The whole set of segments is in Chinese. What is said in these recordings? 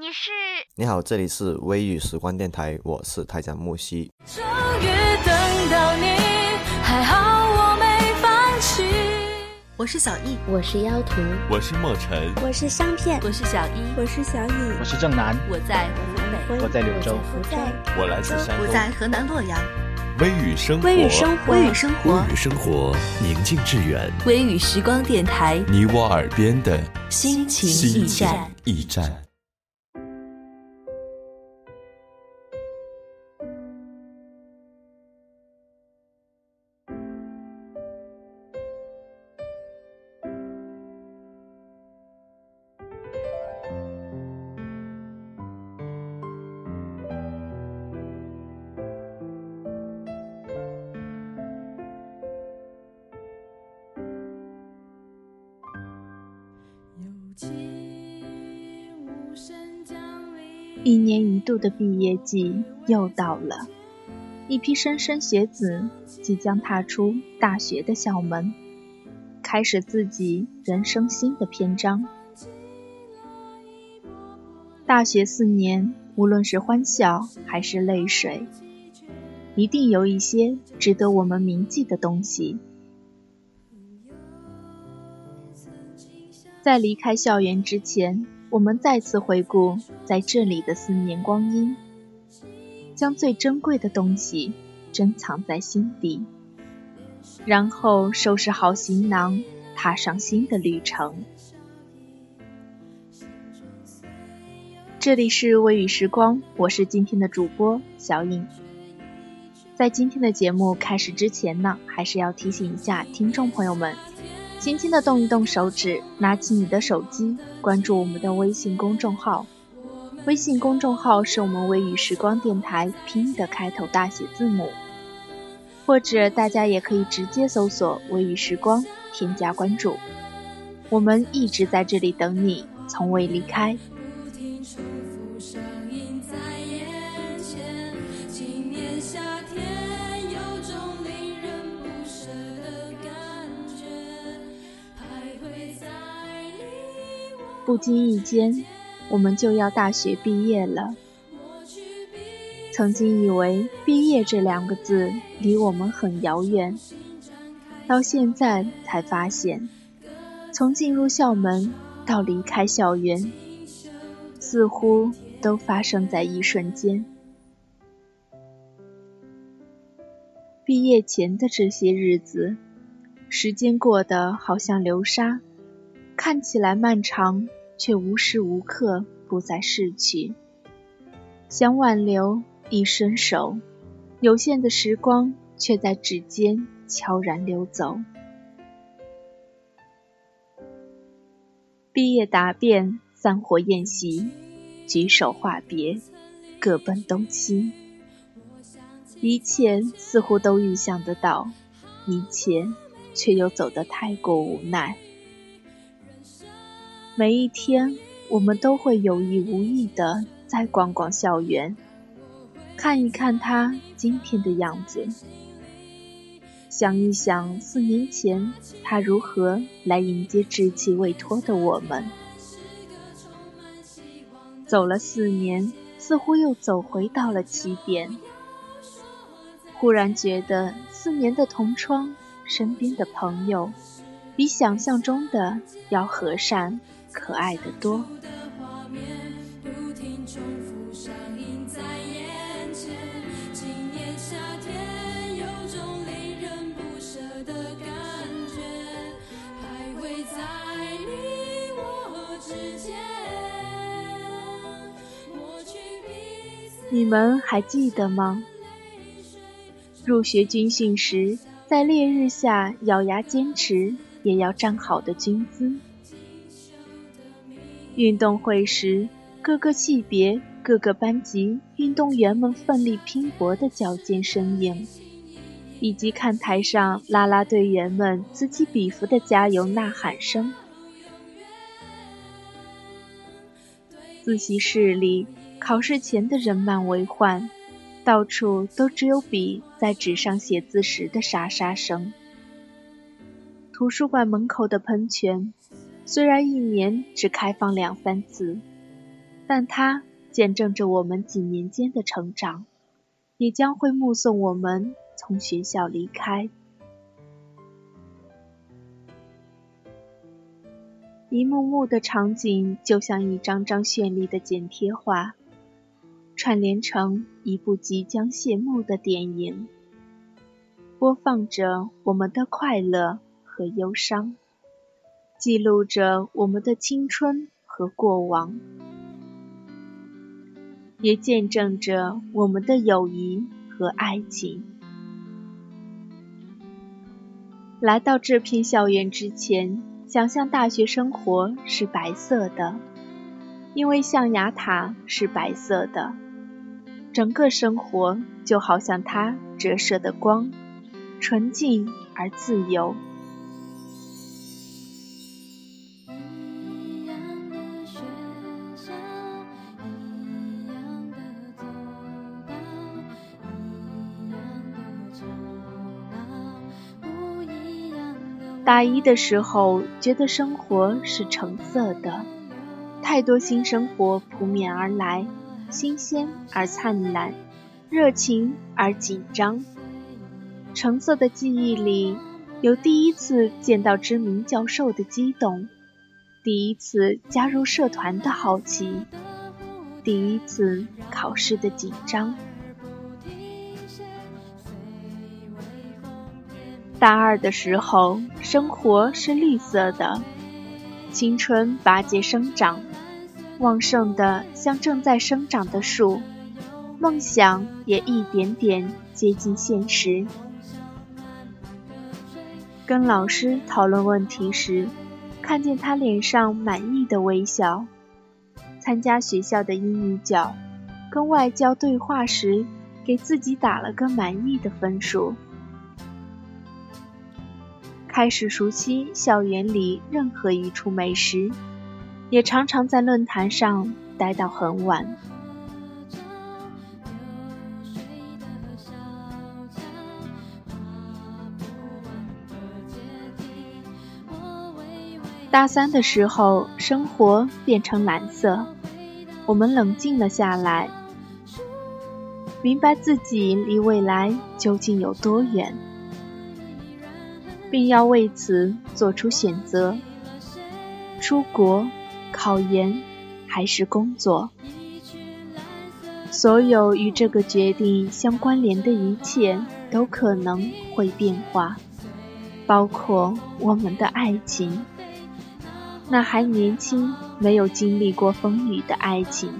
你是？你好，这里是微雨时光电台，我是台长木西。终于等到你，还好我没放弃。我是小易，我是妖图，我是墨尘，我是香片，我是小一，我是小雨，我是正南，我在湖北，我在柳州，我在我来自山东，我在河南洛阳。微雨生活，微雨生活，微雨生活，微雨生活，宁静致远。微雨时光电台，你我耳边的心情驿站，驿站。一年一度的毕业季又到了，一批莘莘学子即将踏出大学的校门，开始自己人生新的篇章。大学四年，无论是欢笑还是泪水，一定有一些值得我们铭记的东西。在离开校园之前。我们再次回顾在这里的四年光阴，将最珍贵的东西珍藏在心底，然后收拾好行囊，踏上新的旅程。这里是微雨时光，我是今天的主播小颖。在今天的节目开始之前呢，还是要提醒一下听众朋友们。轻轻的动一动手指，拿起你的手机，关注我们的微信公众号。微信公众号是我们微雨时光电台拼音的开头大写字母，或者大家也可以直接搜索“微雨时光”，添加关注。我们一直在这里等你，从未离开。不经意间，我们就要大学毕业了。曾经以为“毕业”这两个字离我们很遥远，到现在才发现，从进入校门到离开校园，似乎都发生在一瞬间。毕业前的这些日子，时间过得好像流沙。看起来漫长，却无时无刻不在逝去。想挽留，一伸手，有限的时光却在指尖悄然流走。毕业答辩，散伙宴席，举手话别，各奔东西。一切似乎都预想得到，一切却又走得太过无奈。每一天，我们都会有意无意的再逛逛校园，看一看他今天的样子，想一想四年前他如何来迎接稚气未脱的我们。走了四年，似乎又走回到了起点。忽然觉得四年的同窗，身边的朋友，比想象中的要和善。可爱的多。你们还记得吗？入学军训时，在烈日下咬牙坚持，也要站好的军姿。运动会时，各个系别、各个班级运动员们奋力拼搏的矫健身影，以及看台上啦啦队员们此起彼伏的加油呐喊声。自习室里，考试前的人满为患，到处都只有笔在纸上写字时的沙沙声。图书馆门口的喷泉。虽然一年只开放两三次，但它见证着我们几年间的成长，也将会目送我们从学校离开。一幕幕的场景就像一张张绚丽的剪贴画，串联成一部即将谢幕的电影，播放着我们的快乐和忧伤，记录着我们的青春和过往，也见证着我们的友谊和爱情。来到这片校园之前。想象大学生活是白色的，因为象牙塔是白色的，整个生活就好像它折射的光，纯净而自由。大一的时候，觉得生活是橙色的，太多新生活扑面而来，新鲜而灿烂，热情而紧张。橙色的记忆里，有第一次见到知名教授的激动，第一次加入社团的好奇，第一次考试的紧张。大二的时候，生活是绿色的，青春拔节生长，旺盛的像正在生长的树，梦想也一点点接近现实。跟老师讨论问题时，看见他脸上满意的微笑；参加学校的英语角，跟外教对话时，给自己打了个满意的分数。开始熟悉校园里任何一处美食，也常常在论坛上待到很晚。大三的时候，生活变成蓝色，我们冷静了下来，明白自己离未来究竟有多远。并要为此做出选择：出国、考研还是工作？所有与这个决定相关联的一切都可能会变化，包括我们的爱情，那还年轻、没有经历过风雨的爱情。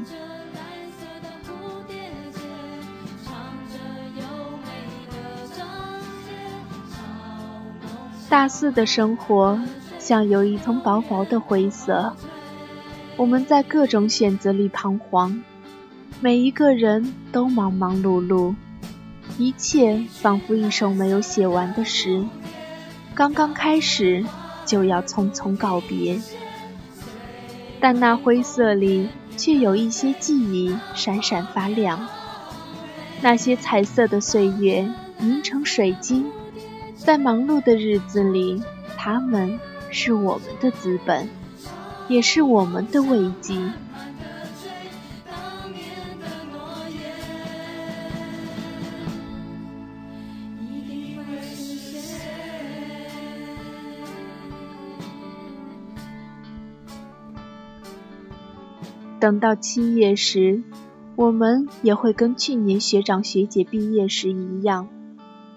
大四的生活像有一层薄薄的灰色，我们在各种选择里彷徨，每一个人都忙忙碌碌，一切仿佛一首没有写完的诗，刚刚开始就要匆匆告别。但那灰色里却有一些记忆闪闪发亮，那些彩色的岁月凝成水晶。在忙碌的日子里，他们是我们的资本，也是我们的慰藉。等到七月时，我们也会跟去年学长学姐毕业时一样。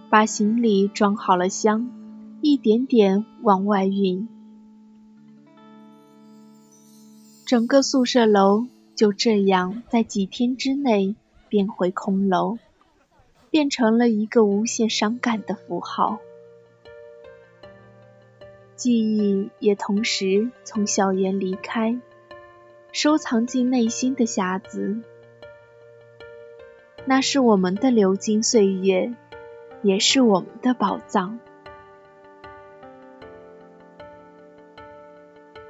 把行李装好了箱，一点点往外运。整个宿舍楼就这样在几天之内变回空楼，变成了一个无限伤感的符号。记忆也同时从校园离开，收藏进内心的匣子。那是我们的流金岁月。也是我们的宝藏。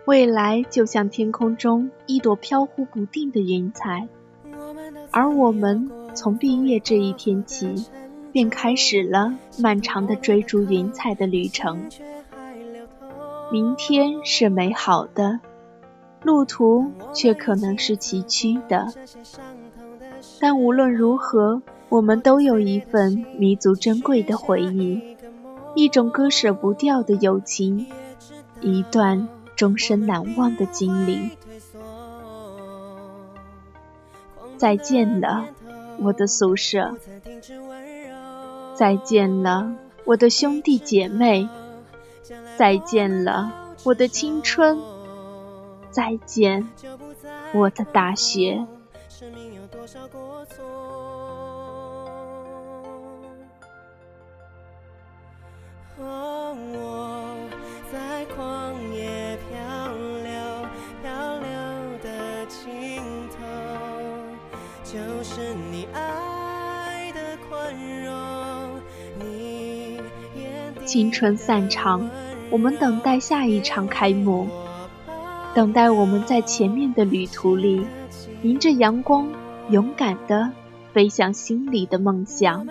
未来就像天空中一朵飘忽不定的云彩，而我们从毕业这一天起，便开始了漫长的追逐云彩的旅程。明天是美好的，路途却可能是崎岖的。但无论如何，我们都有一份弥足珍贵的回忆，一种割舍不掉的友情，一段终身难忘的经历。再见了，我的宿舍；再见了，我的兄弟姐妹；再见了，我的青春；再见，我的大学。青春散场，我们等待下一场开幕，等待我们在前面的旅途里，迎着阳光，勇敢地飞向心里的梦想；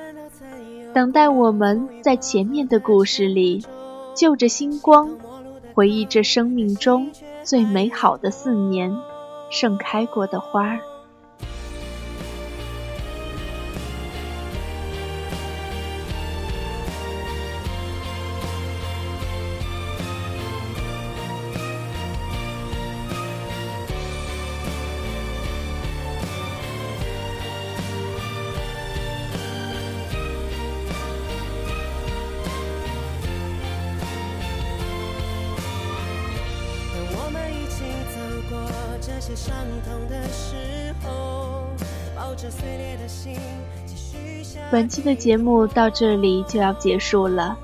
等待我们在前面的故事里，就着星光，回忆着生命中最美好的四年，盛开过的花儿。本期的节目到这里就要结束了，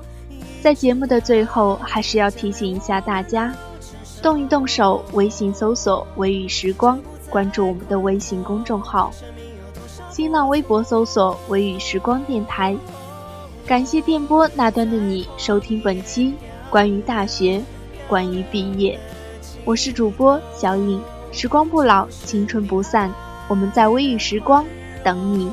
在节目的最后，还是要提醒一下大家，动一动手，微信搜索“微雨时光”，关注我们的微信公众号，新浪微博搜索“微雨时光电台”。感谢电波那端的你收听本期关于大学，关于毕业，我是主播小颖。时光不老，青春不散，我们在微雨时光等你。